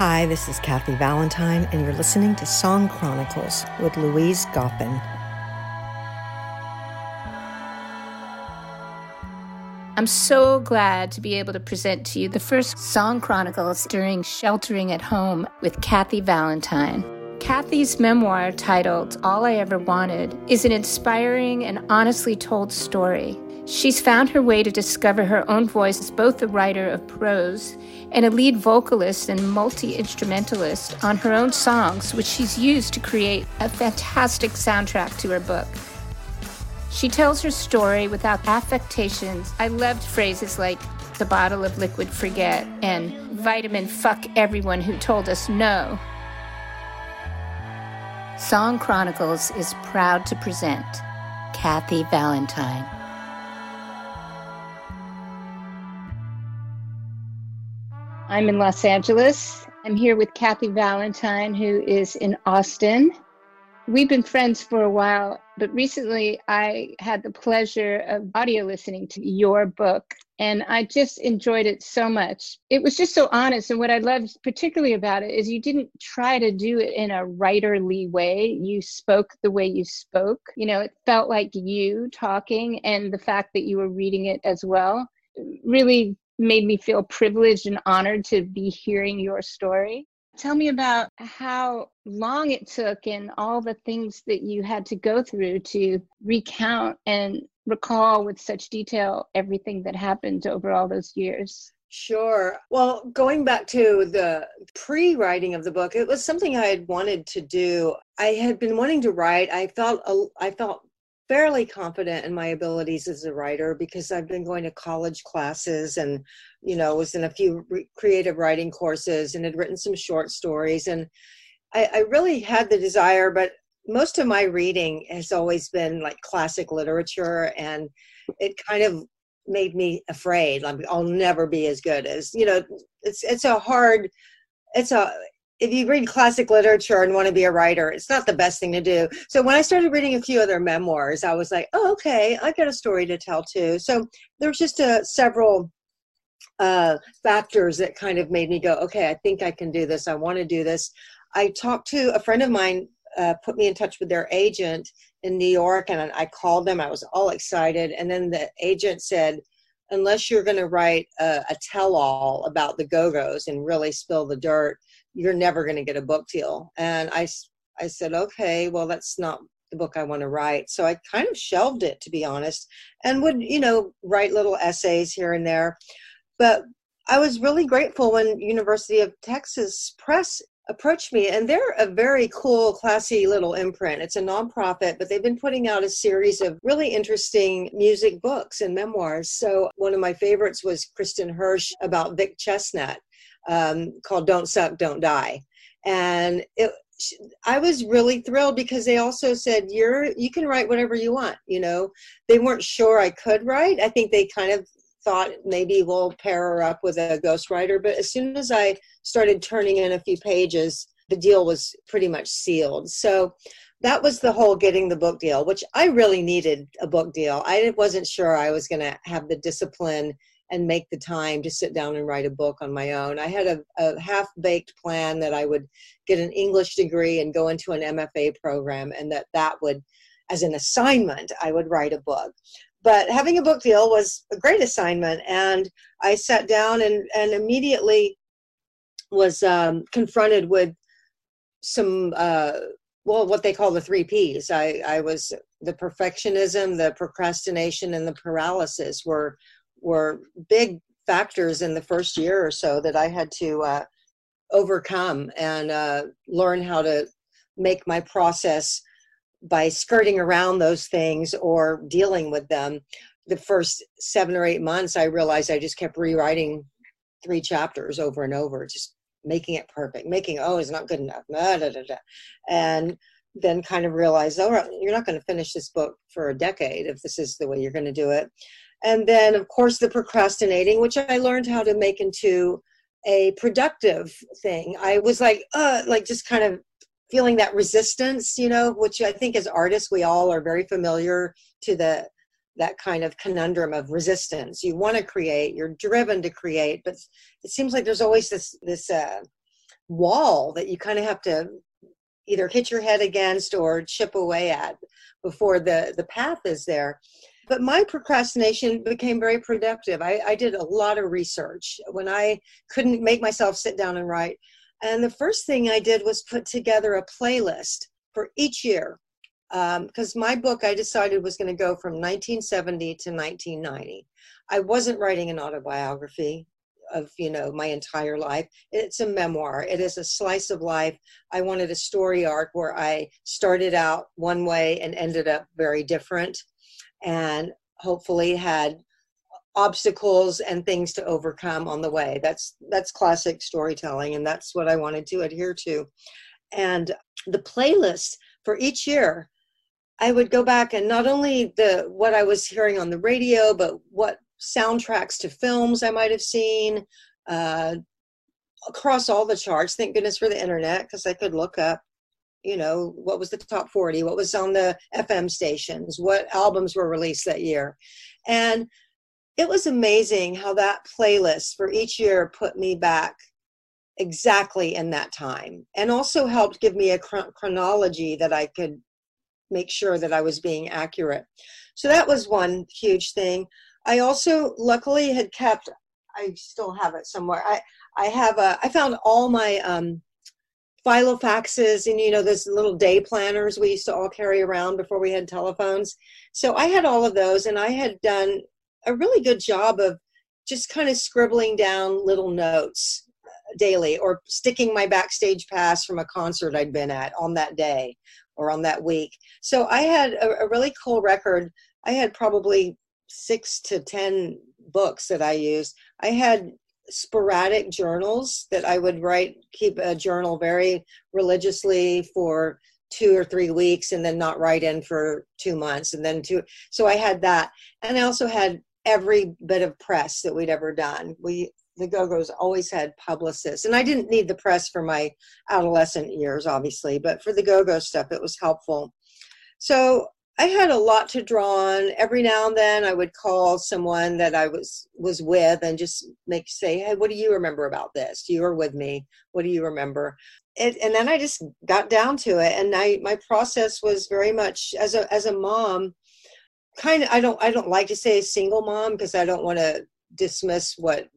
Hi, this is Kathy Valentine, and you're listening to Song Chronicles with Louise Goffin. I'm so glad to be able to present to you the first Song Chronicles during sheltering at home with Kathy Valentine. Kathy's memoir, titled All I Ever Wanted, is an inspiring and honestly told story. She's found her way to discover her own voice as both a writer of prose and a lead vocalist and multi instrumentalist on her own songs, which she's used to create a fantastic soundtrack to her book. She tells her story without affectations. I loved phrases like the bottle of liquid forget and vitamin fuck everyone who told us no. Song Chronicles is proud to present Kathy Valentine. I'm in Los Angeles. I'm here with Kathy Valentine, who is in Austin. We've been friends for a while, but recently I had the pleasure of audio listening to your book, and I just enjoyed it so much. It was just so honest, and what I loved particularly about it is you didn't try to do it in a writerly way. You spoke the way you spoke. You know, it felt like you talking, and the fact that you were reading it as well really made me feel privileged and honored to be hearing your story. Tell me about how long it took and all the things that you had to go through to recount and recall with such detail everything that happened over all those years. Sure. Well, going back to the pre writing of the book, it was something I had wanted to do. I had been wanting to write. I felt I felt fairly confident in my abilities as a writer because I've been going to college classes and, you know, was in a few re- creative writing courses and had written some short stories. And I, I really had the desire, but most of my reading has always been like classic literature and it kind of made me afraid. Like, I'll never be as good as, you know, it's, it's a hard, it's a if you read classic literature and want to be a writer, it's not the best thing to do. So when I started reading a few other memoirs, I was like, oh, okay, I got a story to tell too. So there's just a, uh, several uh, factors that kind of made me go, okay, I think I can do this. I want to do this. I talked to a friend of mine, uh, put me in touch with their agent in New York, and I called them. I was all excited. And then the agent said, unless you're going to write a, a tell all about the Go Go's and really spill the dirt, you're never going to get a book deal. And I, I said, okay, well, that's not the book I want to write. So I kind of shelved it, to be honest, and would, you know, write little essays here and there. But I was really grateful when University of Texas Press approached me and they're a very cool classy little imprint it's a nonprofit but they've been putting out a series of really interesting music books and memoirs so one of my favorites was kristin hersh about vic chesnutt um, called Don't Suck, Don't Die. And it, I was really thrilled because they also said you're you can write whatever you want. You know, they weren't sure I could write. I think they kind of thought maybe we'll pair her up with a ghostwriter. But as soon as I started turning in a few pages, the deal was pretty much sealed. So that was the whole getting the book deal, which I really needed a book deal. I wasn't sure I was going to have the discipline and make the time to sit down and write a book on my own. I had a, a half baked plan that I would get an English degree and go into an MFA program, and that that would, as an assignment, I would write a book. But having a book deal was a great assignment, and I sat down and, and immediately was um, confronted with some uh, well what they call the three p's. I i was the perfectionism the procrastination and the paralysis were were big factors in the first year or so that I had to uh, overcome and uh, learn how to make my process by skirting around those things or dealing with them. The first seven or eight months, I realized I just kept rewriting three chapters over and over, just making it perfect, making, oh, it's not good enough. Da, da, da, and then kind of realized, oh, you're not going to finish this book for a decade if this is the way you're going to do it and then of course the procrastinating which i learned how to make into a productive thing i was like uh like just kind of feeling that resistance you know which i think as artists we all are very familiar to the that kind of conundrum of resistance. You want to create you're driven to create but it seems like there's always this this uh wall that you kind of have to either hit your head against or chip away at before the the path is there. But my procrastination became very productive. I, I did a lot of research. When i couldn't make myself sit down and write and the first thing i did was put together a playlist for each year because um, my book i decided was going to go from 1970 to 1990 i wasn't writing an autobiography of you know my entire life. It's a memoir. It is a slice of life. I wanted a story arc where i started out one way and ended up very different and hopefully had obstacles and things to overcome on the way that's that's classic storytelling and that's what i wanted to adhere to and the playlist for each year i would go back and not only the what i was hearing on the radio but what soundtracks to films I might have seen uh, across all the charts. Thank goodness for the internet because I could look up, you know, what was the top 40, what was on the FM stations, what albums were released that year. And it was amazing how that playlist for each year put me back exactly in that time and also helped give me a chronology that I could make sure that I was being accurate. So that was one huge thing. I also luckily had kept. I still have it somewhere. I I have a. I found all my um, filofaxes and you know those little day planners we used to all carry around before we had telephones. So I had all of those, and I had done a really good job of just kind of scribbling down little notes uh, daily or sticking my backstage pass from a concert I'd been at on that day or on that week. So I had a, a really cool record. I had probably six to ten books that I used. I had sporadic journals that I would write, keep a journal very religiously for two or three weeks and then not write in for two months and then two so i had that and i also had every bit of press that we'd ever done we the go-go's always had publicists and i didn't need the press for my adolescent years obviously but for the go-go stuff it was helpful so I had a lot to draw on. Every now and then, I would call someone that I was was with and just make say, "Hey, what do you remember about this? You were with me. What do you remember?" It, and then I just got down to it, and I my process was very much as a as a mom. Kind of, I don't I don't like to say single mom because I don't want to dismiss what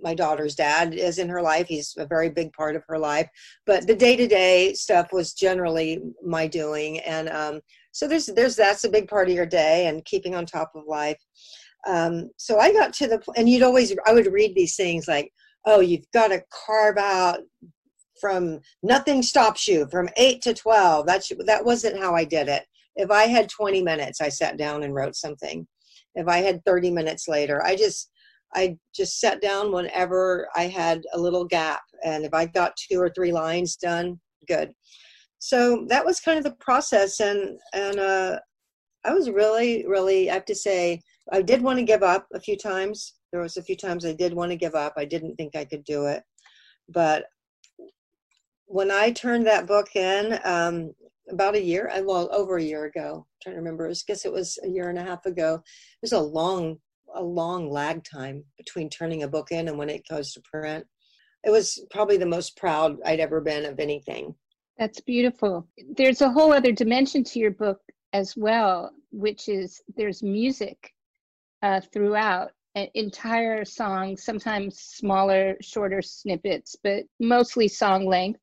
my daughter's dad is in her life. He's a very big part of her life, but the day to day stuff was generally my doing, and um, so there's there's that's a big part of your day and keeping on top of life. Um, so i got to the and you'd always i would read these things like oh you've got to carve out from nothing stops you from 8 to 12 that's that wasn't how i did it if i had 20 minutes i sat down and wrote something. If i had 30 minutes later i just i just sat down whenever i had a little gap. And if i got two or three lines done good. So that was kind of the process. And and uh, i was really really i have to say i did want to give up a few times. There was a few times i did want to give up. I didn't think i could do it. But when i turned that book in um, about a year uh, well over a year ago I'm trying to remember i guess it was a year and a half ago it was a long a long lag time between turning a book in and when it goes to print it was probably the most proud i'd ever been of anything that's beautiful. There's a whole other dimension to your book as well, which is there's music uh, throughout entire songs, sometimes smaller, shorter snippets, but mostly song length.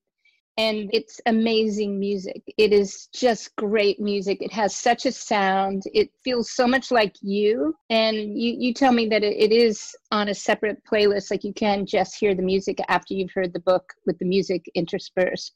And it's amazing music. It is just great music. It has such a sound. It feels so much like you. And you, you tell me that it, it is on a separate playlist, like you can just hear the music after you've heard the book with the music interspersed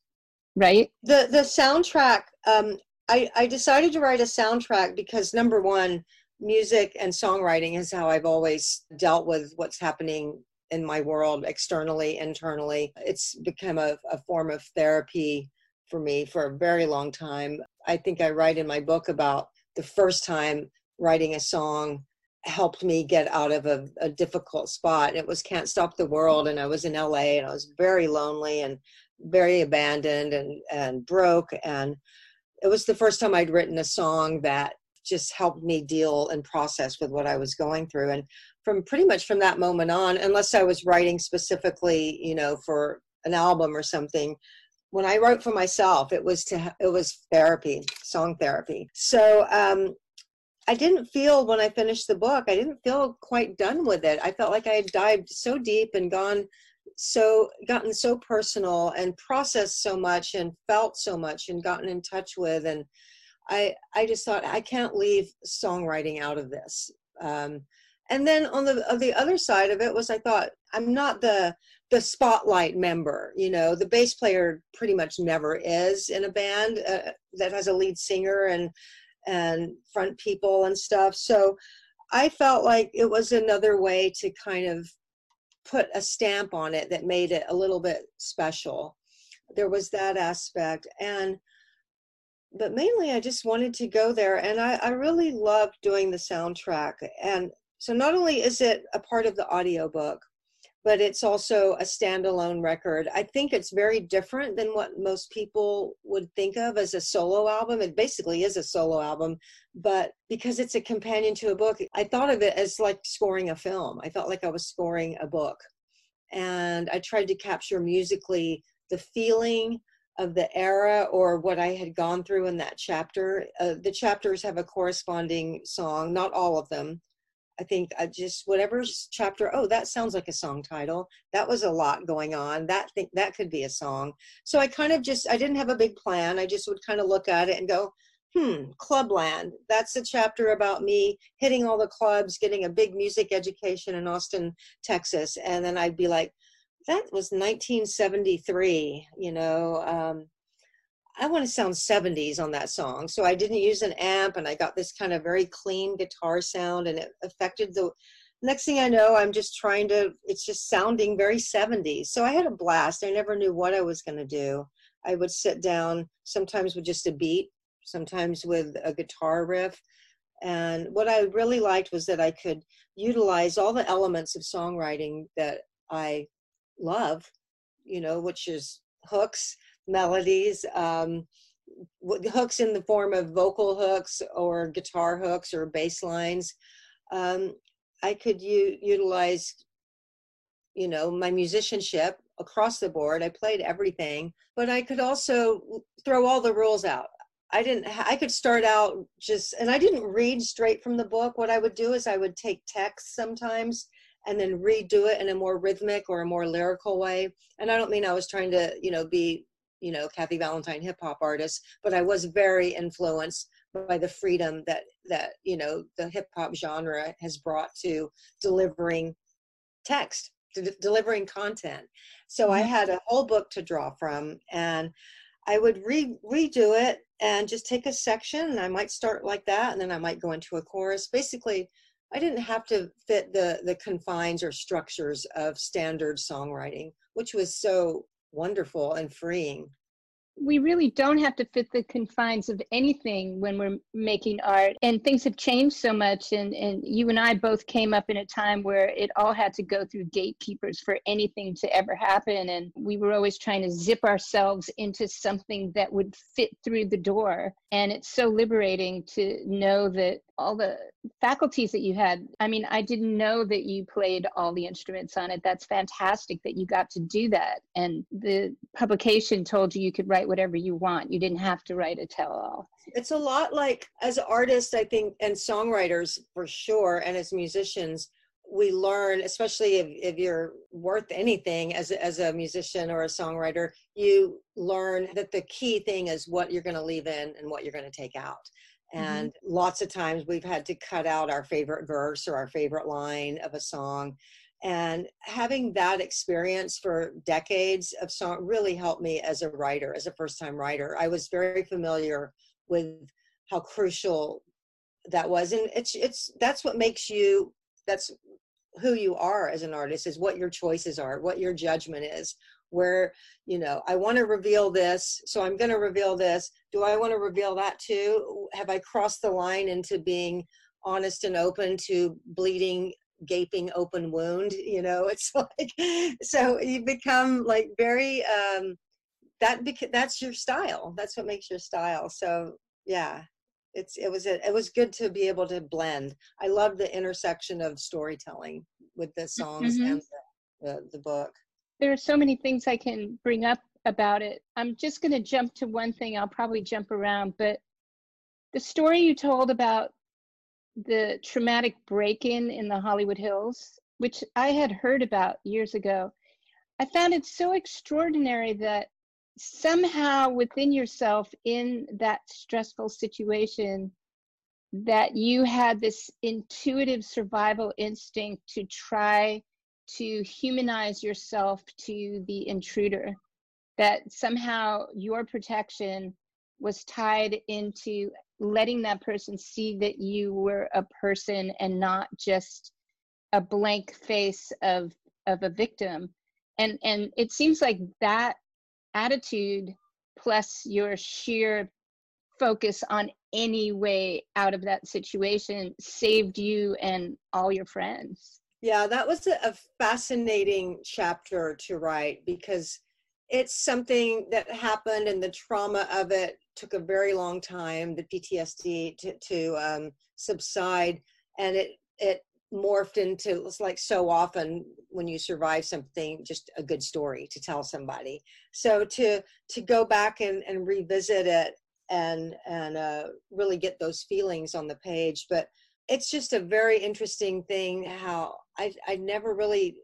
right? The the soundtrack. Um, I I decided to write a soundtrack because number one, music and songwriting is how I've always dealt with what's happening in my world externally, internally. It's become a, a form of therapy for me for a very long time. I think I write in my book about the first time writing a song helped me get out of a, a, difficult spot. It was Can't Stop the World, and I was in LA and I was very lonely and very abandoned and, and broke. And it was the first time I'd written a song that just helped me deal and process with what I was going through. And from pretty much from that moment on, unless I was writing specifically, you know, for an album or something when i wrote for myself it was to it was therapy song therapy so um I didn't feel when I finished the book, I didn't feel quite done with it. I felt like I had dived so deep and gone so gotten so personal and processed so much and felt so much and gotten in touch with and I I just thought I can't leave songwriting out of this. Um, and then on the on the other side of it was I thought I'm not the the spotlight member. You know, the bass player pretty much never is in a band uh, that has a lead singer and and front people and stuff. So I felt like it was another way to kind of put a stamp on it that made it a little bit special. There was that aspect. And but mainly I just wanted to go there and I, I really loved doing the soundtrack. And so not only is it a part of the audiobook, but it's also a standalone record. I think it's very different than what most people would think of as a solo album. It basically is a solo album, but because it's a companion to a book, I thought of it as like scoring a film. I felt like I was scoring a book. And I tried to capture musically the feeling of the era or what I had gone through in that chapter. Uh, the chapters have a corresponding song, not all of them, I think I just whatever chapter. Oh, that sounds like a song title. That was a lot going on. That think that could be a song. So I kind of just I didn't have a big plan. I just would kind of look at it and go, hmm, Clubland. That's a chapter about me hitting all the clubs, getting a big music education in Austin, Texas, and then I'd be like, that was 1973. You know. Um, I want to sound 70s on that song. So I didn't use an amp and I got this kind of very clean guitar sound and it affected the next thing I know, I'm just trying to, it's just sounding very 70s. So I had a blast. I never knew what I was going to do. I would sit down sometimes with just a beat, sometimes with a guitar riff. And what I really liked was that I could utilize all the elements of songwriting that I love, you know, which is hooks, melodies, um, hooks in the form of vocal hooks or guitar hooks or bass lines. Um, I could u- utilize, you know, my musicianship across the board. I played everything, but I could also throw all the rules out. I didn't. I could start out just, and I didn't read straight from the book. What I would do is I would take text sometimes and then redo it in a more rhythmic or a more lyrical way. And I don't mean I was trying to, you know, be you know Kathy Valentine hip hop artist, but I was very influenced by the freedom that that you know the hip hop genre has brought to delivering text, to de- delivering content. So mm-hmm. I had a whole book to draw from, and I would re- redo it and just take a section, and I might start like that, and then I might go into a chorus. Basically, I didn't have to fit the the confines or structures of standard songwriting, which was so wonderful and freeing we really don't have to fit the confines of anything when we're making art and things have changed so much and, and you and i both came up in a time where it all had to go through gatekeepers for anything to ever happen and we were always trying to zip ourselves into something that would fit through the door and it's so liberating to know that all the faculties that you had. I mean, I didn't know that you played all the instruments on it. That's fantastic that you got to do that. And the publication told you you could write whatever you want. You didn't have to write a tell all. It's a lot like as artists, I think, and songwriters for sure, and as musicians, we learn, especially if, if you're worth anything as a, as a musician or a songwriter, you learn that the key thing is what you're going to leave in and what you're going to take out. Mm-hmm. and mm-hmm. lots of times we've had to cut out our favorite verse or our favorite line of a song and having that experience for decades of song really helped me as a writer as a first time writer. I was very familiar with how crucial that was. And it's it's that's what makes you that's who you are as an artist is what your choices are what your judgment is. Where you know i want to reveal this so i'm going to reveal this. Do i want to reveal that too? Have i crossed the line into being honest and open to bleeding gaping open wound you know it's like so you become like very um that beca- that's your style that's what makes your style so yeah it's it was a, it was good to be able to blend i love the intersection of storytelling with the songs mm-hmm. and the, the, the book there are so many things I can bring up about it. I'm just going to jump to one thing. I'll probably jump around, but the story you told about the traumatic break in in the Hollywood Hills, which I had heard about years ago, I found it so extraordinary that somehow within yourself in that stressful situation that you had this intuitive survival instinct to try to humanize yourself to the intruder that somehow your protection was tied into letting that person see that you were a person and not just a blank face of of a victim. And and it seems like that attitude plus your sheer focus on any way out of that situation saved you and all your friends. Yeah that was a, fascinating chapter to write because it's something that happened and the trauma of it took a very long time the ptsd to, to um, subside and it it morphed into it's like so often when you survive something just a good story to tell somebody. So to to go back and, and revisit it and and uh, really get those feelings on the page but it's just a very interesting thing how i i never really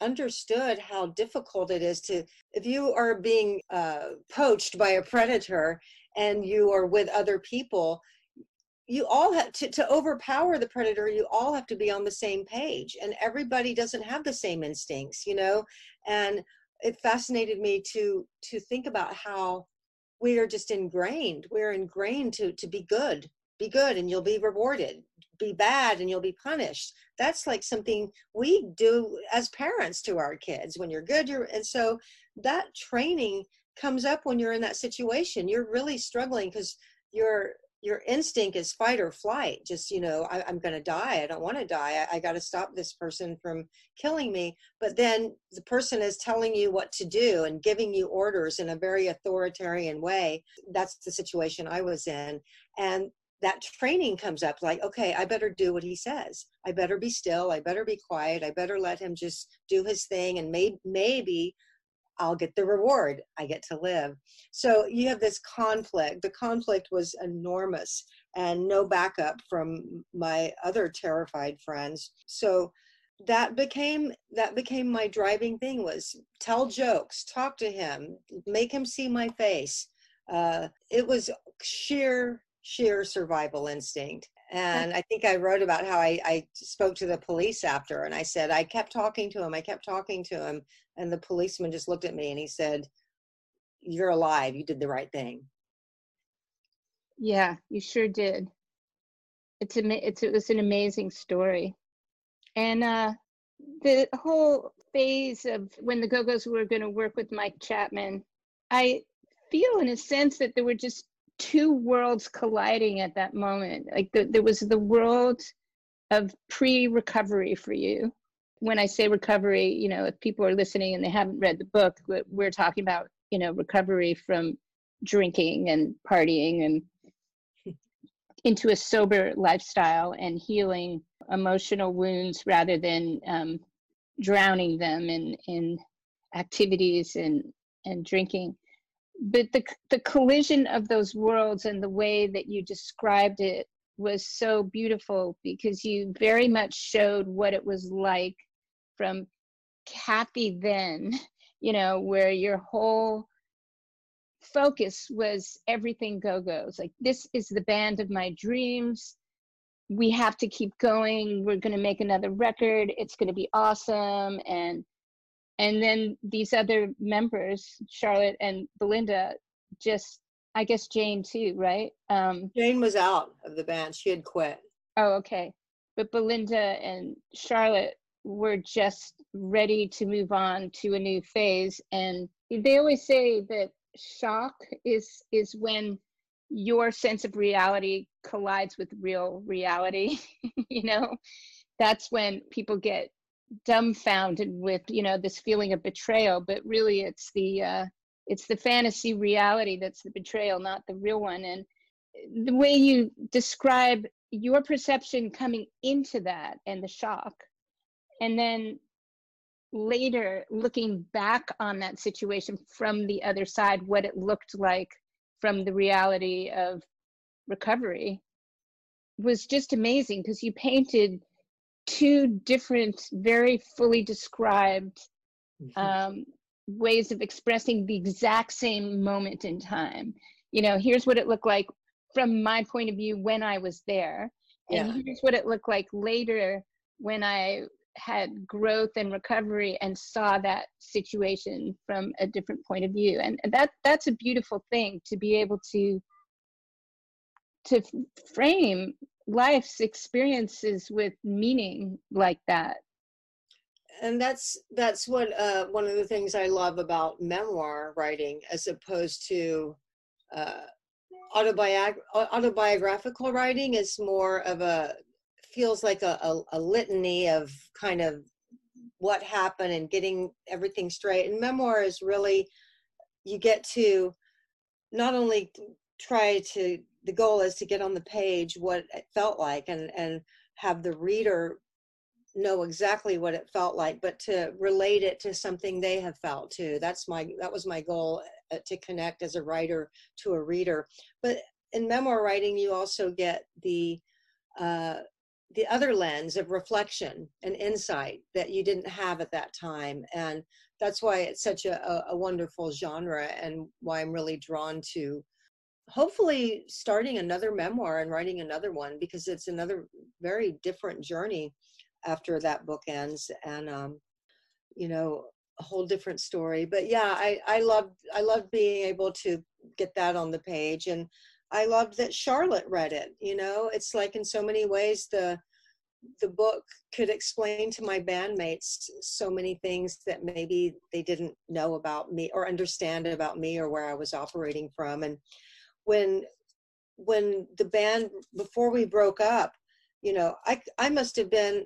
understood how difficult it is to if you are being uh, poached by a predator and you are with other people you all have to, to overpower the predator you all have to be on the same page and everybody doesn't have the same instincts you know? And it fascinated me to to think about how we are just ingrained we're ingrained to to be good be good and you'll be rewarded be bad and you'll be punished. That's like something we do as parents to our kids. When you're good you're and so that training comes up when you're in that situation you're really struggling because your your instinct is fight or flight just you know I, am going to die i don't want to die i, I got to stop this person from killing me. But then the person is telling you what to do and giving you orders in a very authoritarian way. That's the situation i was in. And that training comes up like okay i better do what he says. I better be still i better be quiet i better let him just do his thing and may, maybe i'll get the reward. I get to live. So you have this conflict. The conflict was enormous and no backup from my other terrified friends. So that became that became my driving thing was tell jokes talk to him make him see my face. Uh, it was sheer sheer survival instinct. And I think I wrote about how I, I spoke to the police after and I said, I kept talking to him, I kept talking to him. And the policeman just looked at me and he said, You're alive, you did the right thing. Yeah, you sure did. It's a, it's it was an amazing story, and uh, the whole phase of when the Go Go's were going to work with Mike Chapman, I feel in a sense that there were just two worlds colliding at that moment. Like the, there was the world of pre-recovery for you. When I say recovery, you know, if people are listening and they haven't read the book, we're talking about, you know, recovery from drinking and partying and into a sober lifestyle and healing emotional wounds rather than um, drowning them in in activities and and drinking but the the collision of those worlds and the way that you described it was so beautiful because you very much showed what it was like from Kathy then, you know, where your whole focus was everything go goes. Like, this is the band of my dreams. We have to keep going. We're going to make another record. It's going to be awesome. And and then these other members charlotte and belinda just i guess jane too right? Um jane was out of the band. She had quit. Oh okay. But belinda and charlotte were just ready to move on to a new phase. And they always say that shock is is when your sense of reality collides with real reality you know? That's when people get dumbfounded with you know this feeling of betrayal but really it's the uh it's the fantasy reality that's the betrayal not the real one. And the way you describe your perception coming into that and the shock and then later looking back on that situation from the other side what it looked like from the reality of recovery was just amazing because you painted two different very fully described mm-hmm. um, ways of expressing the exact same moment in time you know here's what it looked like from my point of view when i was there and yeah. here's what it looked like later when i had growth and recovery and saw that situation from a different point of view and that that's a beautiful thing to be able to to frame life's experiences with meaning like that and that's that's what uh, one of the things i love about memoir writing as opposed to uh, autobiog- autobiographical writing is more of a feels like a, a, a litany of kind of what happened and getting everything straight. And memoir is really, you get to not only try to, the goal is to get on the page what it felt like and, and have the reader know exactly what it felt like, but to relate it to something they have felt too. That's my, that was my goal uh, to connect as a writer to a reader. But in memoir writing, you also get the, uh, the other lens of reflection and insight that you didn't have at that time and that's why it's such a, a wonderful genre and why i'm really drawn to hopefully starting another memoir and writing another one because it's another very different journey after that book ends and um, you know a whole different story but yeah i i love i love being able to get that on the page and I loved that Charlotte read it. You know, it's like in so many ways the the book could explain to my bandmates so many things that maybe they didn't know about me or understand about me or where I was operating from. And when when the band before we broke up, you know, I I must have been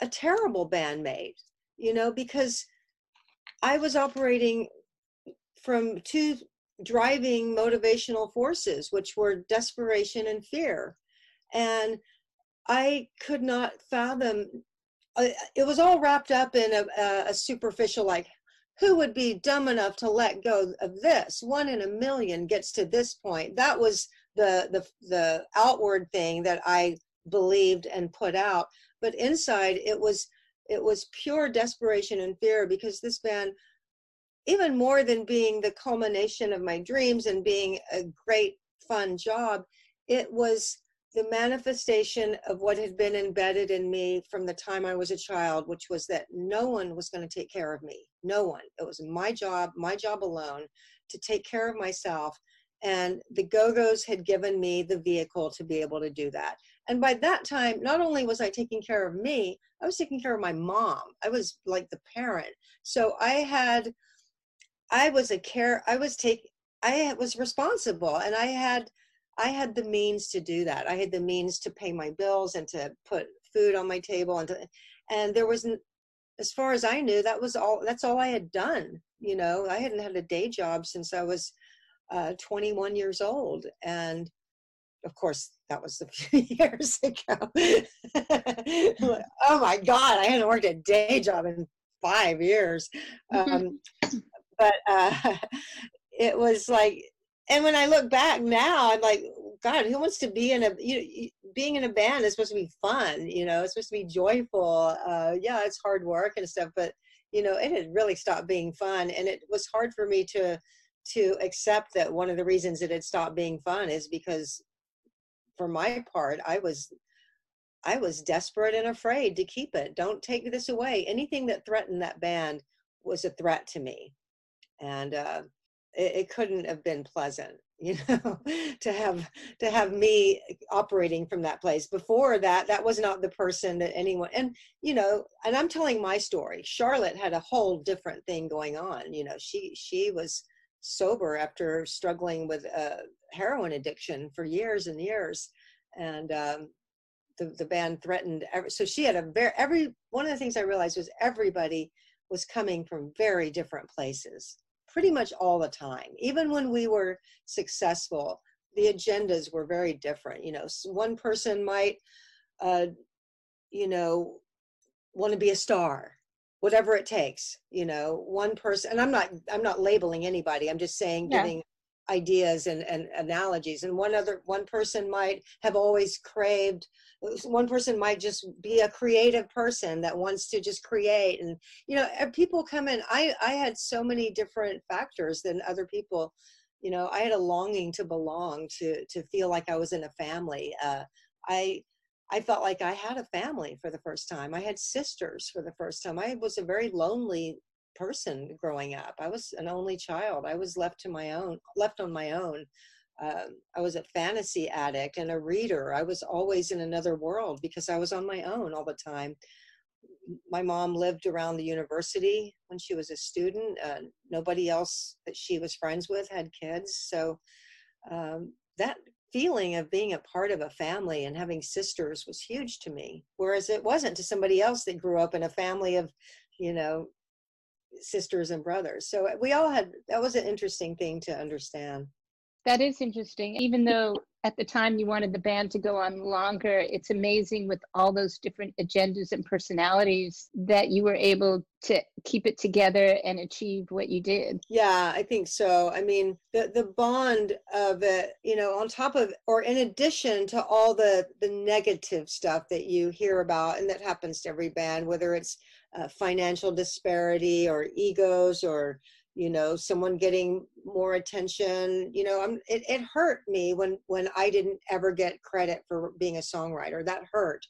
a terrible bandmate, you know, because I was operating from two driving motivational forces, which were desperation and fear. And I could not fathom, it was all wrapped up in a, a superficial, like, who would be dumb enough to let go of this? One in a million gets to this point. That was the the the outward thing that I believed and put out, but inside it was it was pure desperation and fear because this band even more than being the culmination of my dreams and being a great fun job it was the manifestation of what had been embedded in me from the time I was a child, which was that no one was going to take care of me. No one. It was my job, my job alone, to take care of myself. And the Go Go's had given me the vehicle to be able to do that. And by that time, not only was I taking care of me, I was taking care of my mom. I was like the parent. So I had I was a care, I was take, I was responsible and I had, I had the means to do that. I had the means to pay my bills and to put food on my table and to, and there wasn't, as far as I knew, that was all, that's all I had done. You know, I hadn't had a day job since I was uh, 21 years old. And of course, that was a few years ago. oh my God, I hadn't worked a day job in five years. Um, but uh, it was like, and when I look back now, I'm like, God, who wants to be in a you being in a band is supposed to be fun, you know, it's supposed to be joyful. Uh, yeah, it's hard work and stuff, but you know, it had really stopped being fun, and it was hard for me to to accept that one of the reasons it had stopped being fun is because, for my part, I was I was desperate and afraid to keep it. Don't take this away. Anything that threatened that band was a threat to me and uh, it, it, couldn't have been pleasant you know to have to have me operating from that place. Before that that was not the person that anyone and you know and i'm telling my story. Charlotte had a whole different thing going on you know. She she was sober after struggling with a heroin addiction for years and years and um, the, the band threatened every, so she had a very every one of the things i realized was everybody was coming from very different places pretty much all the time. Even when we were successful, the agendas were very different. You know, one person might, uh, you know, want to be a star, whatever it takes you know one person and i'm not i'm not labeling anybody i'm just saying yeah. giving ideas and, and analogies. And one other one person might have always craved one person might just be a creative person that wants to just create. And you know people come in i i had so many different factors than other people. You know i had a longing to belong to to feel like i was in a family. Uh, i i felt like i had a family for the first time. I had sisters for the first time. I was a very lonely person growing up i was an only child i was left to my own left on my own um, I was a fantasy addict and a reader. I was always in another world because I was on my own all the time my mom lived around the university when she was a student. Uh, nobody else that she was friends with had kids. So um, that feeling of being a part of a family and having sisters was huge to me, whereas it wasn't to somebody else that grew up in a family of, you know, sisters and brothers. So we all had, that was an interesting thing to understand. That is interesting. Even though at the time you wanted the band to go on longer, it's amazing with all those different agendas and personalities that you were able to keep it together and achieve what you did. Yeah, I think so. I mean, the the bond of it, you know, on top of or in addition to all the the negative stuff that you hear about and that happens to every band, whether it's uh, financial disparity or egos or you know someone getting more attention you know I'm, it, it hurt me when when i didn't ever get credit for being a songwriter. That hurt.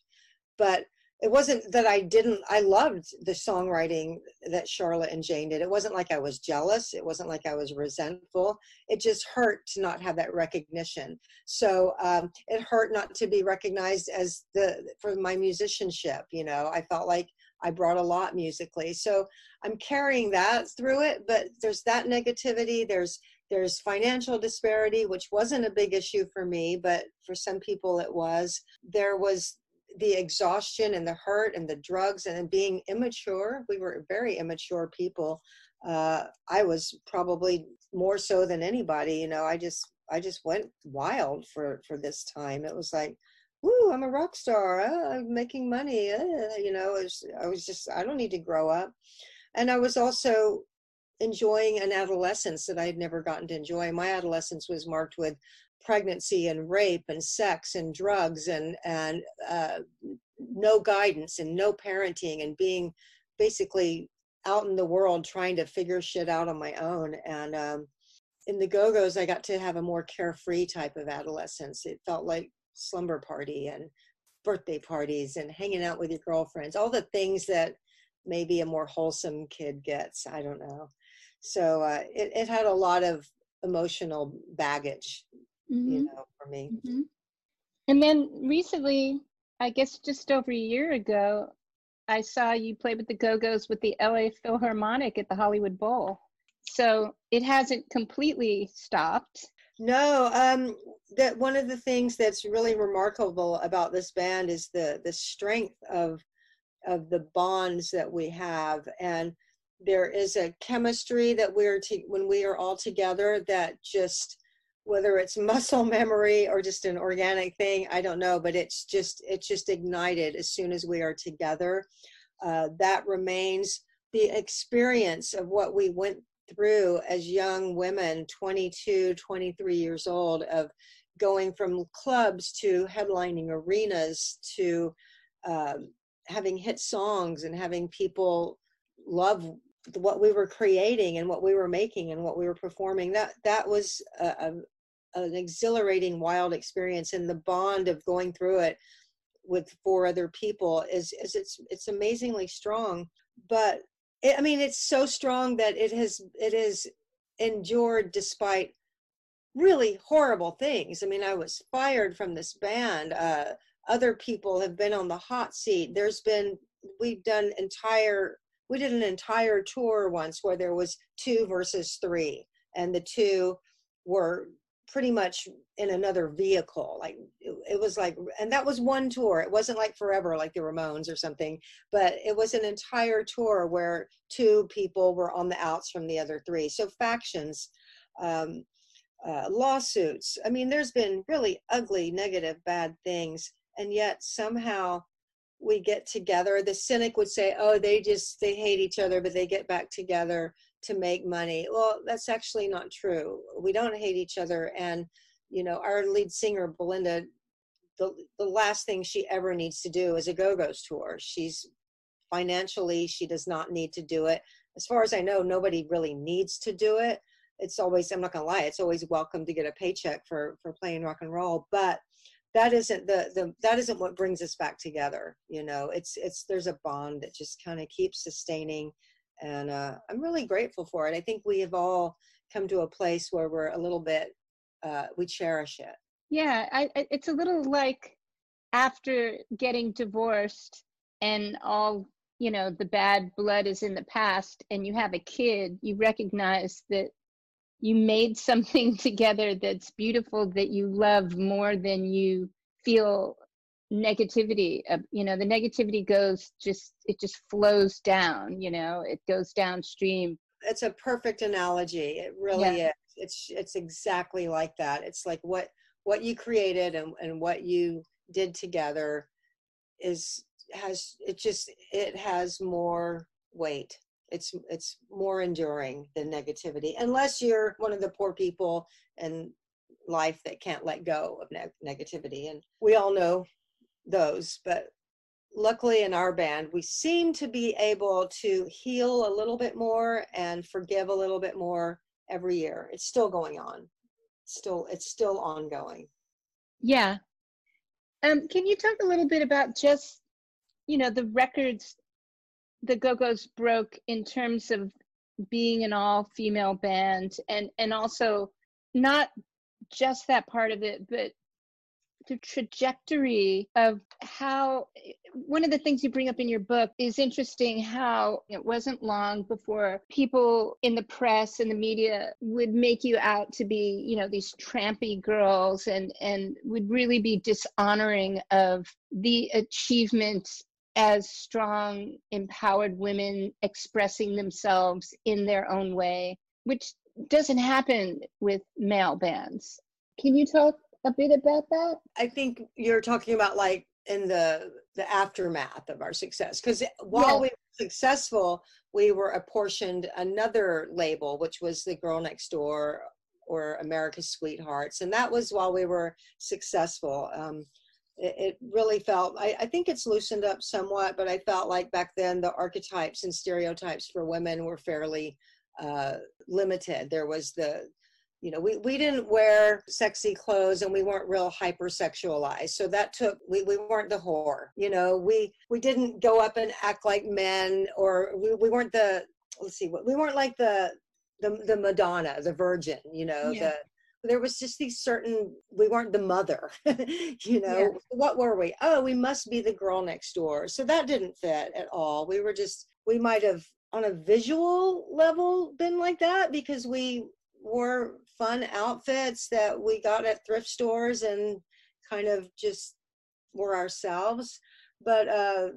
But it wasn't that i didn't i loved the songwriting that charlotte and jane did. It wasn't like i was jealous. It wasn't like i was resentful. It just hurt to not have that recognition. So um, it hurt not to be recognized as the for my musicianship you know. I felt like I brought a lot musically. So I'm carrying that through it, but there's that negativity. There's there's financial disparity, which wasn't a big issue for me, but for some people it was. There was the exhaustion and the hurt and the drugs and being immature. We were very immature people. Uh, I was probably more so than anybody. You know, I just I just went wild for for this time. It was like Ooh, I'm a rock star. Uh, I'm making money. Uh, you know, I was, I was just, I don't need to grow up. And I was also enjoying an adolescence that I had never gotten to enjoy. My adolescence was marked with pregnancy and rape and sex and drugs and and uh, no guidance and no parenting and being basically out in the world trying to figure shit out on my own. And um, in the Go Go's, I got to have a more carefree type of adolescence. It felt like slumber party and birthday parties and hanging out with your girlfriends, all the things that maybe a more wholesome kid gets. I don't know. So uh, it, it had a lot of emotional baggage, mm-hmm. you know, for me. Mm-hmm. And then recently, I guess just over a year ago, I saw you play with the Go Go's with the LA Philharmonic at the Hollywood Bowl. So it hasn't completely stopped. No, um, that one of the things that's really remarkable about this band is the the strength of of the bonds that we have, and there is a chemistry that we're to, when we are all together that just whether it's muscle memory or just an organic thing, I don't know, but it's just it's just ignited as soon as we are together. Uh, that remains the experience of what we went through as young women 22 23 years old of going from clubs to headlining arenas to um, having hit songs and having people love what we were creating and what we were making and what we were performing. That that was a, a, an exhilarating wild experience and the bond of going through it with four other people is, is it's it's amazingly strong. But it, I mean, it's so strong that it has it has endured despite really horrible things. I mean, I was fired from this band. Uh, other people have been on the hot seat. There's been we've done entire we did an entire tour once where there was two versus three, and the two were pretty much in another vehicle like it, it, was like and that was one tour. It wasn't like forever like the ramones or something but it was an entire tour where two people were on the outs from the other three. So factions um, uh, lawsuits i mean there's been really ugly negative bad things and yet somehow we get together. The cynic would say, "Oh, they just they hate each other, but they get back together to make money." Well, that's actually not true. We don't hate each other, and you know, our lead singer Belinda, the the last thing she ever needs to do is a Go Go's tour. She's financially, she does not need to do it. As far as I know, nobody really needs to do it. It's always, I'm not gonna lie, it's always welcome to get a paycheck for for playing rock and roll, but that isn't the the that isn't what brings us back together you know it's it's there's a bond that just kind of keeps sustaining and uh, i'm really grateful for it. I think we have all come to a place where we're a little bit uh, we cherish it. Yeah I, it's a little like after getting divorced and all you know the bad blood is in the past and you have a kid you recognize that you made something together that's beautiful that you love more than you feel negativity you know the negativity goes just it just flows down you know it goes downstream. It's a perfect analogy. It really yeah. is. It's it's exactly like that. It's like what what you created and, and what you did together is has it just it has more weight. It's it's more enduring than negativity unless you're one of the poor people in life that can't let go of ne- negativity. And we all know those but luckily in our band we seem to be able to heal a little bit more and forgive a little bit more every year. It's still going on. Still it's still ongoing. Yeah. Um can you talk a little bit about just you know the records the Go-Go's broke in terms of being an all-female band and and also not just that part of it but the trajectory of how one of the things you bring up in your book is interesting how it wasn't long before people in the press and the media would make you out to be you know these trampy girls and and would really be dishonoring of the achievements as strong, empowered women expressing themselves in their own way, which doesn't happen with male bands. Can you talk a bit about that? I think you're talking about like in the the aftermath of our success because while we were successful, we were apportioned another label, which was the Girl Next Door or America's Sweethearts, and that was while we were successful. Um, it, it really felt I, I, think it's loosened up somewhat but i felt like back then the archetypes and stereotypes for women were fairly uh, limited there was the you know we, we didn't wear sexy clothes and we weren't real hypersexualized so that took we, we weren't the whore you know we we didn't go up and act like men or we, we weren't the let's see we weren't like the the, the madonna the virgin you know yeah. the there was just these certain we weren't the mother you know yeah. what were we oh we must be the girl next door so that didn't fit at all we were just we might have on a visual level been like that because we wore fun outfits that we got at thrift stores and kind of just were ourselves. But uh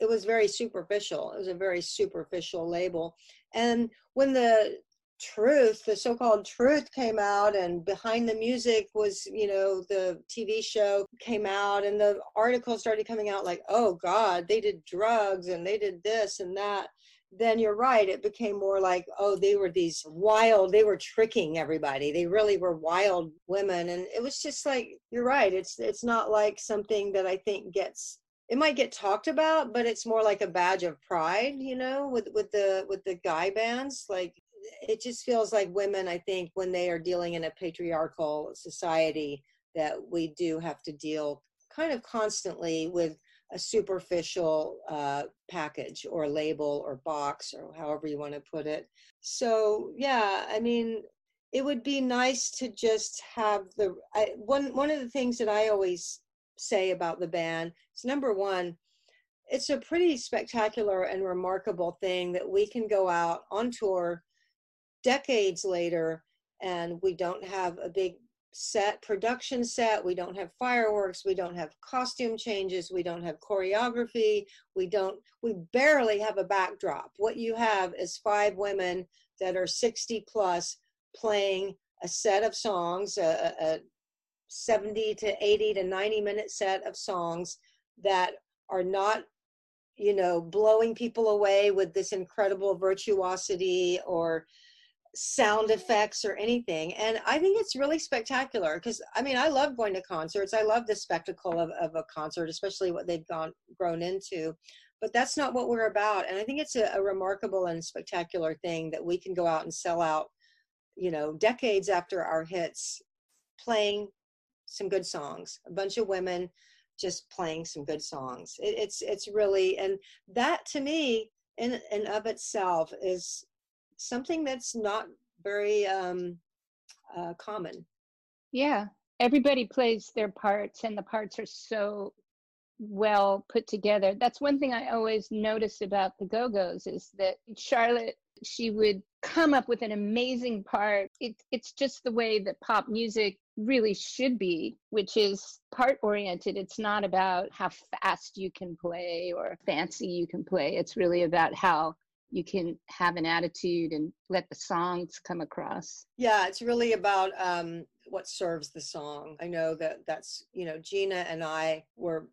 it was very superficial. It was a very superficial label. And when the truth the so-called truth came out and behind the music was you know the tv show came out and the articles started coming out like oh god they did drugs and they did this and that then you're right it became more like oh they were these wild they were tricking everybody. They really were wild women and it was just like you're right it's it's not like something that i think gets it might get talked about but it's more like a badge of pride you know with with the with the guy bands like it just feels like women, I think, when they are dealing in a patriarchal society, that we do have to deal kind of constantly with a superficial uh, package or label or box or however you want to put it. So yeah, I mean, it would be nice to just have the I, one one of the things that I always say about the band is number one, it's a pretty spectacular and remarkable thing that we can go out on tour decades later and we don't have a big set production set. We don't have fireworks. We don't have costume changes. We don't have choreography. We don't we barely have a backdrop. What you have is five women that are 60 plus playing a set of songs a, a 70 to 80 to 90 minute set of songs that are not you know blowing people away with this incredible virtuosity or sound effects or anything and i think it's really spectacular because i mean i love going to concerts i love the spectacle of, of a concert especially what they've gone grown into but that's not what we're about and i think it's a, a remarkable and spectacular thing that we can go out and sell out you know decades after our hits playing some good songs a bunch of women just playing some good songs it, it's it's really and that to me in and of itself is something that's not very um, uh, common. Yeah, everybody plays their parts, and the parts are so well put together. That's one thing I always notice about the Go Go's is that Charlotte, she would come up with an amazing part. It, it's just the way that pop music really should be, which is part oriented. It's not about how fast you can play or fancy you can play. It's really about how you can have an attitude and let the songs come across yeah it's really about um, what serves the song i know that that's you know gina and i were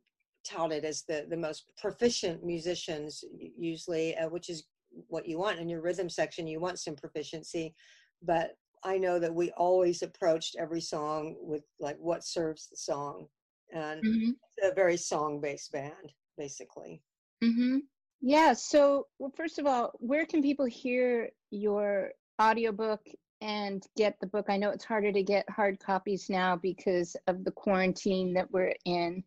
touted as the the most proficient musicians usually uh, which is what you want in your rhythm section you want some proficiency but i know that we always approached every song with like what serves the song and mm-hmm. it's a very song based band basically mm-hmm. Yeah. So, well, first of all, where can people hear your audiobook and get the book? I know it's harder to get hard copies now because of the quarantine that we're in,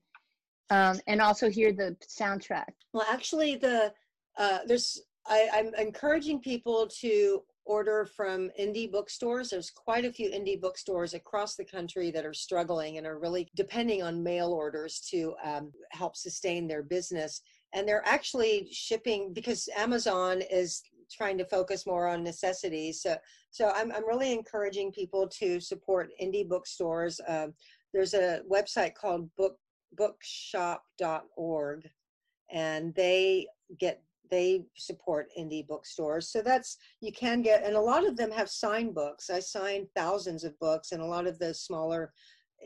um, and also hear the soundtrack. Well, actually, the uh, there's I, I'm encouraging people to order from indie bookstores. There's quite a few indie bookstores across the country that are struggling and are really depending on mail orders to um, help sustain their business and they're actually shipping because Amazon is trying to focus more on necessities. So, so I'm, I'm really encouraging people to support indie bookstores. Um, there's a website called book bookshop.org, and they get they support indie bookstores. So that's you can get, and a lot of them have signed books. I signed thousands of books, and a lot of the smaller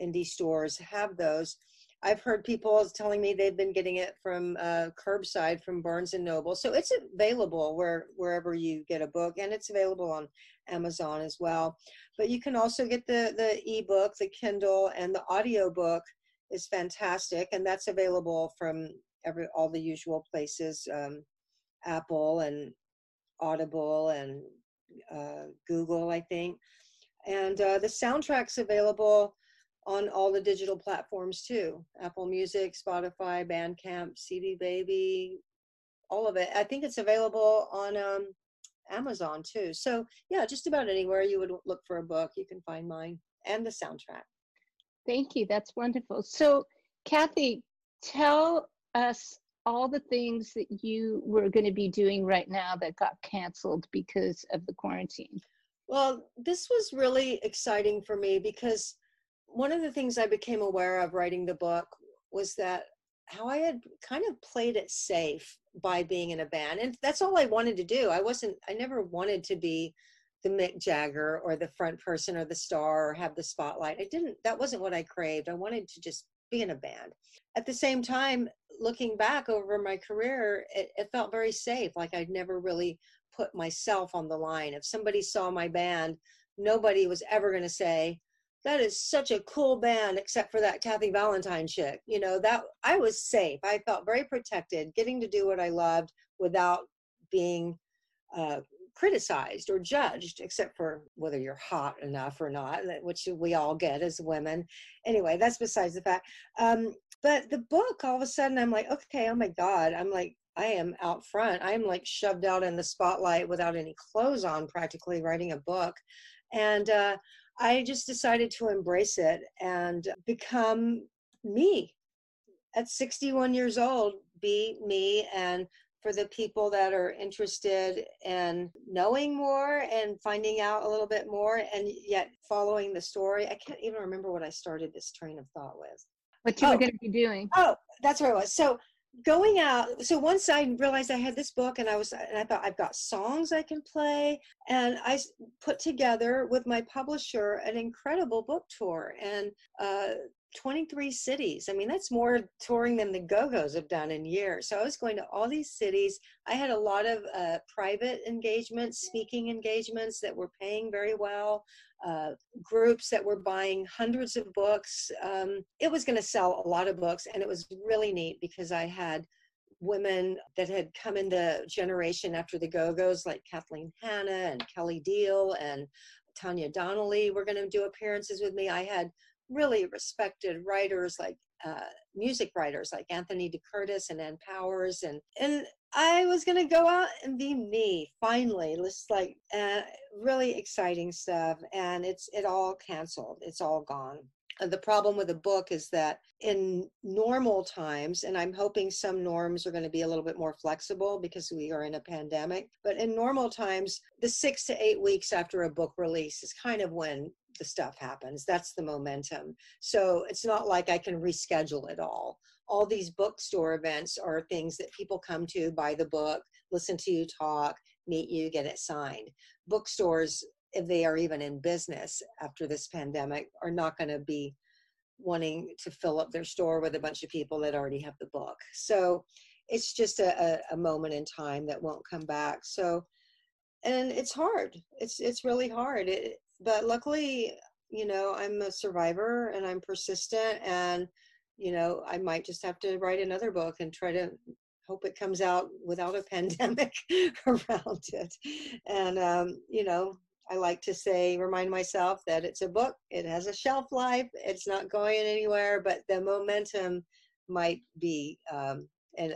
indie stores have those. I've heard people telling me they've been getting it from uh, curbside from Barnes and Noble. So it's available where wherever you get a book, and it's available on Amazon as well. But you can also get the the ebook, the Kindle, and the audio book is fantastic, and that's available from every all the usual places, um, Apple and Audible and uh, Google, I think. And uh, the soundtrack's available on all the digital platforms too Apple Music, Spotify, Bandcamp, CD Baby, all of it. I think it's available on um, Amazon too. So, yeah, just about anywhere you would look for a book, you can find mine and the soundtrack. Thank you. That's wonderful. So, Kathy, tell us all the things that you were going to be doing right now that got canceled because of the quarantine. Well, this was really exciting for me because one of the things I became aware of writing the book was that how I had kind of played it safe by being in a band. And that's all I wanted to do. I wasn't, I never wanted to be the Mick Jagger or the front person or the star or have the spotlight. I didn't, that wasn't what I craved. I wanted to just be in a band. At the same time, looking back over my career, it, it felt very safe. Like I'd never really put myself on the line. If somebody saw my band, nobody was ever going to say, that is such a cool band except for that kathy valentine chick you know that i was safe. I felt very protected getting to do what i loved without being uh, criticized or judged except for whether you're hot enough or not which we all get as women. Anyway that's besides the fact. Um, but the book all of a sudden i'm like okay oh my god i'm like i am out front. I'm like shoved out in the spotlight without any clothes on practically writing a book. And uh, I just decided to embrace it and become me. At 61 years old, be me. And for the people that are interested in knowing more and finding out a little bit more and yet following the story, I can't even remember what I started this train of thought with. What you oh, were going to be doing. Oh, that's where I was. So going out so once i realized i had this book and i was and i thought i've got songs i can play and i put together with my publisher an incredible book tour and uh, 23 cities. I mean, that's more touring than the Go Go's have done in years. So I was going to all these cities. I had a lot of uh, private engagements, speaking engagements that were paying very well, uh, groups that were buying hundreds of books. Um, it was going to sell a lot of books, and it was really neat because I had women that had come in the generation after the Go-Go's, like Kathleen Hanna and Kelley Deal and Tanya Donelly were going to do appearances with me. I had really respected writers like uh, music writers like Anthony De Curtis and Ann Powers, and and I was gonna go out and be me finally. It's like uh, really exciting stuff, and it's it all canceled. It's all gone. The problem with the book is that in normal times, and I'm hoping some norms are going to be a little bit more flexible because we are in a pandemic, but in normal times, the six to eight weeks after a book release is kind of when the stuff happens. That's the momentum. So it's not like I can reschedule it all. All these bookstore events are things that people come to, buy the book, listen to you talk, meet you, get it signed. Bookstores if they are even in business after this pandemic, are not going to be wanting to fill up their store with a bunch of people that already have the book. So it's just a, a, moment in time that won't come back. So, and it's hard. It's it's really hard. It, but luckily, you know, I'm a survivor and I'm persistent, and you know, I might just have to write another book and try to hope it comes out without a pandemic around it. And um, you know, I like to say, remind myself that it's a book, it has a shelf life, it's not going anywhere, but the momentum might be um, a,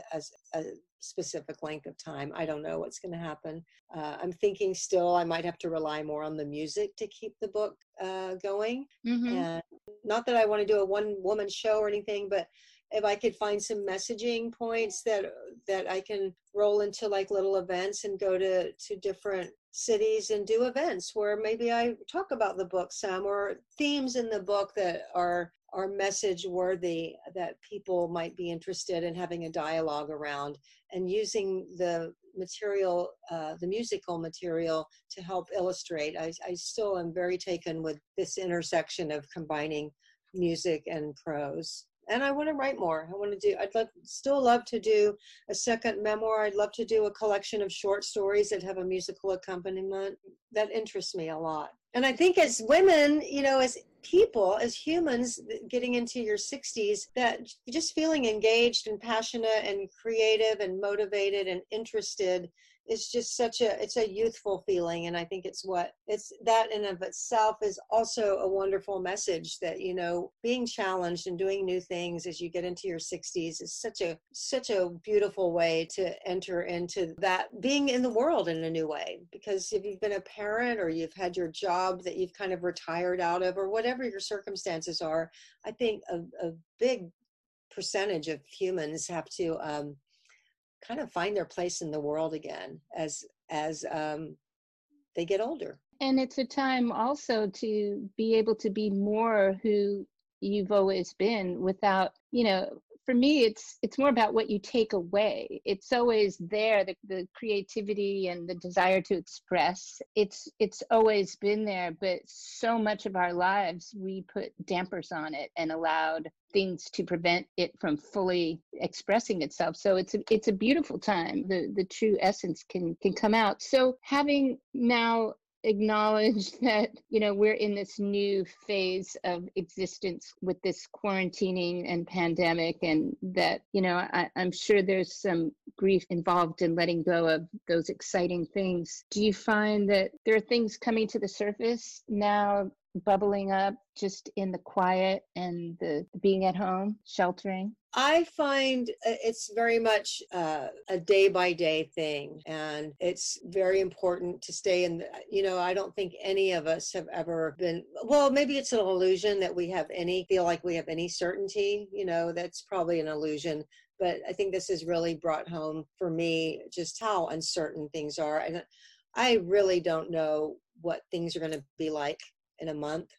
a, specific length of time. I don't know what's going to happen. Uh, I'm thinking still I might have to rely more on the music to keep the book uh, going. Mm-hmm. And not that I want to do a one woman show or anything, but if I could find some messaging points that that I can roll into like little events and go to to different cities and do events where maybe I talk about the book some or themes in the book that are are message worthy that people might be interested in having a dialogue around and using the material uh, the musical material to help illustrate I, I still am very taken with this intersection of combining music and prose and I want to write more. I want to do. I'd love, still love to do a second memoir. I'd love to do a collection of short stories that have a musical accompaniment. That interests me a lot. And I think as women, you know, as people, as humans, getting into your 60s, that just feeling engaged and passionate and creative and motivated and interested is just such a it's a youthful feeling and i think it's what it's that in of itself is also a wonderful message that you know being challenged and doing new things as you get into your 60s is such a such a beautiful way to enter into that being in the world in a new way. Because if you've been a parent or you've had your job that you've kind of retired out of or whatever your circumstances are i think a, a big percentage of humans have to um, kind of find their place in the world again as as um, they get older. And it's a time also to be able to be more who you've always been without, you know, for me it's it's more about what you take away. It's always there the, the creativity and the desire to express. It's it's always been there but so much of our lives we put dampers on it and allowed things to prevent it from fully expressing itself. So it's a, it's a beautiful time. The the true essence can can come out. So having now acknowledge that you know we're in this new phase of existence with this quarantining and pandemic and that you know I, i'm sure there's some grief involved in letting go of those exciting things. Do you find that there are things coming to the surface now bubbling up just in the quiet and the being at home sheltering I find uh, it's very much uh, a day by day thing, and it's very important to stay in. The, you know, I don't think any of us have ever been. Well, maybe it's an illusion that we have any feel like we have any certainty. You know, that's probably an illusion. But I think this has really brought home for me just how uncertain things are, and I really don't know what things are going to be like in a month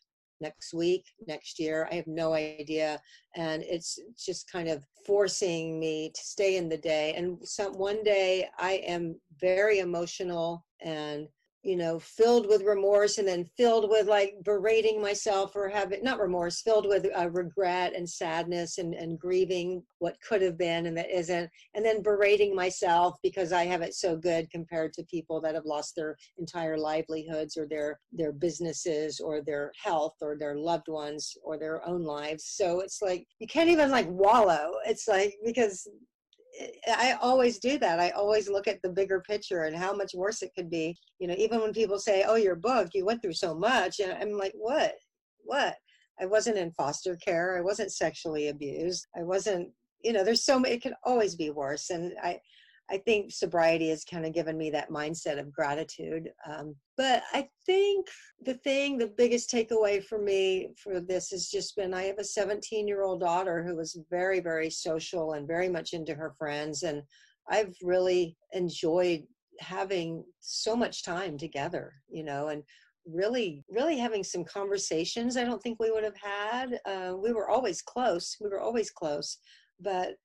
next week, next year. I have no idea. And it's just kind of forcing me to stay in the day. And some one day I am very emotional and you know filled with remorse and then filled with like berating myself for having not remorse filled with uh, regret and sadness and, and grieving what could have been and that isn't and then berating myself because i have it so good compared to people that have lost their entire livelihoods or their their businesses or their health or their loved ones or their own lives. So it's like you can't even like wallow. It's like because I always do that. I always look at the bigger picture and how much worse it could be. You know, even when people say, "Oh, your book, you went through so much," and I'm like, "What? What? I wasn't in foster care. I wasn't sexually abused. I wasn't. You know, there's so many. It could always be worse." And I, I think sobriety has kind of given me that mindset of gratitude. Um, but I think the thing, the biggest takeaway for me for this has just been I have a 17 year old daughter who was very, very social and very much into her friends. And I've really enjoyed having so much time together, you know, and really, really having some conversations I don't think we would have had. Uh, we were always close. We were always close. But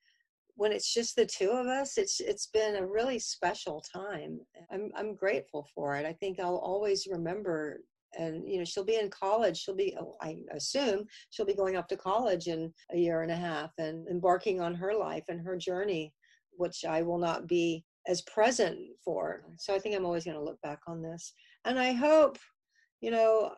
when it's just the two of us it's it's been a really special time eh, i'm i'm grateful for it i think i'll always remember and you know she'll be in college she'll be oh, i assume she'll be going off to college in a year and a half and embarking on her life and her journey which i will not be as present for so i think i'm always going to look back on this and i hope you know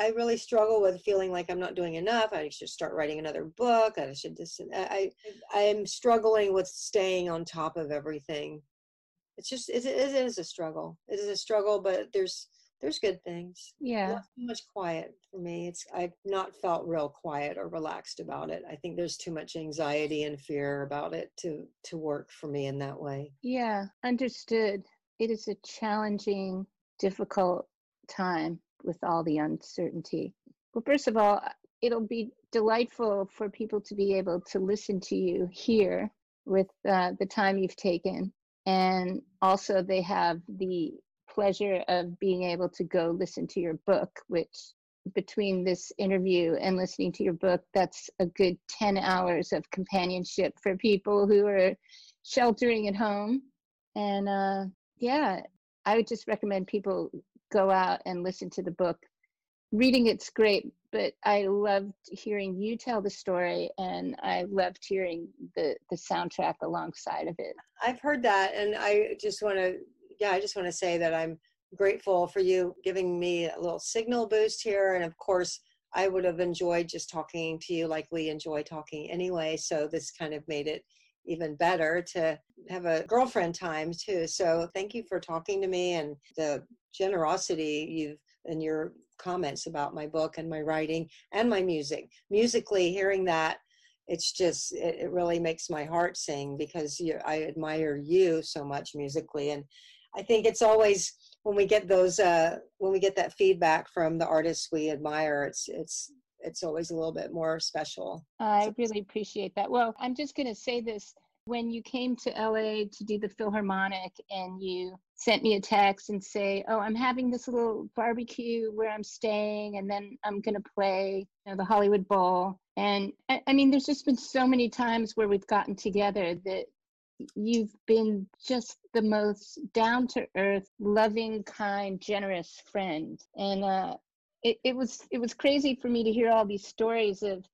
I really struggle with feeling like I'm not doing enough. I should start writing another book. I should just. I I'm mm. struggling with staying on top of everything. It's just it, it is a struggle. It is a struggle, but there's there's good things. Yeah. Not too much quiet for me. It's I've not felt real quiet or relaxed about it. I think there's too much anxiety and fear about it to to work for me in that way. Yeah, understood. It is a challenging, difficult time with all the uncertainty? Well, first of all, it'll be delightful for people to be able to listen to you here with uh, the time you've taken. And also, they have the pleasure of being able to go listen to your book, which between this interview and listening to your book, that's a good 10 hours of companionship for people who are sheltering at home. And uh, yeah, I would just recommend people go out and listen to the book. Reading it's great, but I loved hearing you tell the story, and I loved hearing the the soundtrack alongside of it. I've heard that, and I just want to, yeah, I just want to say that I'm grateful for you giving me a little signal boost here, and of course. I would have enjoyed just talking to you like we enjoy talking anyway. So this kind of made it even better to have a girlfriend time too. So thank you for talking to me and the generosity you've in your comments about my book and my writing and my music. Musically, hearing that, it's just it, it really makes my heart sing because you, I admire you so much musically, and I think it's always when we get those uh, when we get that feedback from the artists we admire, it's it's it's always a little bit more special. I really appreciate that. Well, I'm just going to say this. When you came to LA to do the Philharmonic and you sent me a text and say, "Oh, I'm having this little barbecue where I'm staying, and then I'm going to play you know, the Hollywood Bowl." And I, I mean, there's just been so many times where we've gotten together that you've been just the most down to earth, loving, kind, generous friend. And uh, it, it was it was crazy for me to hear all these stories of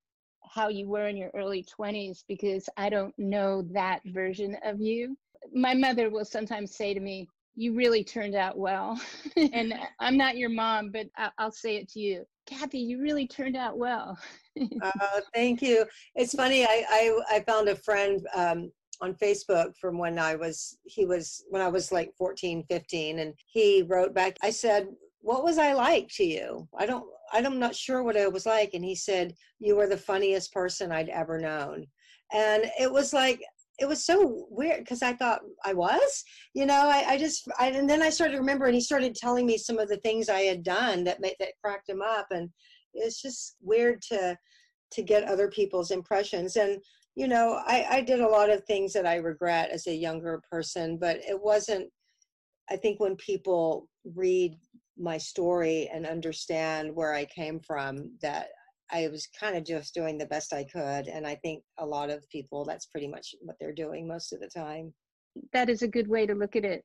how you were in your early 20s because I don't know that version of you. My mother will sometimes say to me, You really turned out well. and I'm not your mom, but I'll say it to you. Kathy, you really turned out well. uh, thank you. It's funny. I, I, I found a friend um, on Facebook from when I was, he was, when I was like 14, 15, and he wrote back. I said, what was I like to you? I don't, I'm not sure what I was like. And he said, you were the funniest person I'd ever known. And it was like, it was so weird because I thought I was, you know, I, I just, I, and then I started to remember and he started telling me some of the things I had done that made, that cracked him up. And it's just weird to, to get other people's impressions. And, you know, I, I did a lot of things that I regret as a younger person, but it wasn't, I think when people read my story and understand where I came from that I was kind of just doing the best I could. And I think a lot of people, that's pretty much what they're doing most of the time. That is a good way to look at it.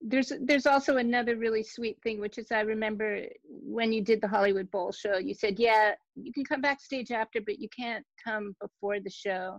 there's there's also another really sweet thing which is i remember when you did the hollywood bowl show you said yeah you can come backstage after but you can't come before the show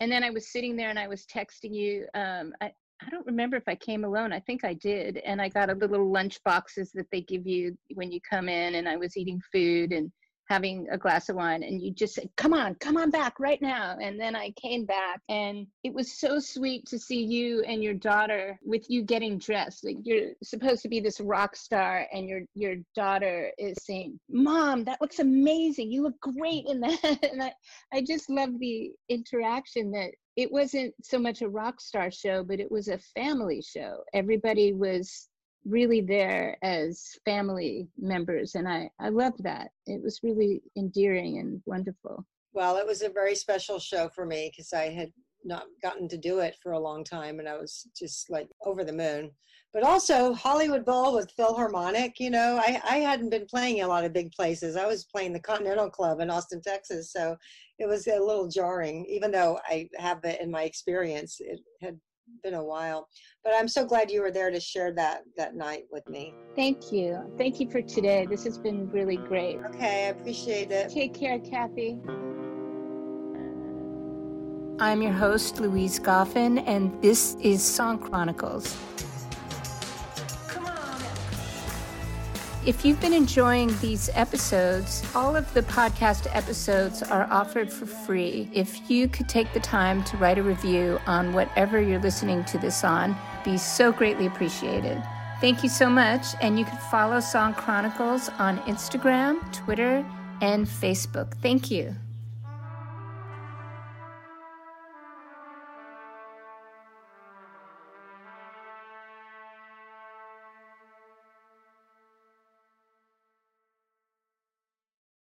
and then i was sitting there and i was texting you um, I, I don't remember if I came alone. I think I did. And I got a little lunch boxes that they give you when you come in, and I was eating food and having a glass of wine and you just said come on come on back right now. And then i came back and it was so sweet to see you and your daughter with you getting dressed. Like you're supposed to be this rock star and your your daughter is saying mom that looks amazing. You look great in that. And i i just love the interaction that it wasn't so much a rock star show but it was a family show. Everybody was really there as family members and i i loved that. It was really endearing and wonderful. Well it was a very special show for me because i had not gotten to do it for a long time and i was just like over the moon. But also hollywood bowl with philharmonic you know i, I hadn't been playing a lot of big places. I was playing the continental club in austin texas so it was a little jarring. Even though i have it in my experience it had been a while but i'm so glad you were there to share that that night with me. Thank you. Thank you for today. This has been really great. Okay i appreciate it. Take care kathy. I'm your host louise goffin and this is song chronicles If you've been enjoying these episodes, all of the podcast episodes are offered for free. If you could take the time to write a review on whatever you're listening to this on, be so greatly appreciated. Thank you so much, and you can follow Song Chronicles on Instagram, Twitter, and Facebook. Thank you.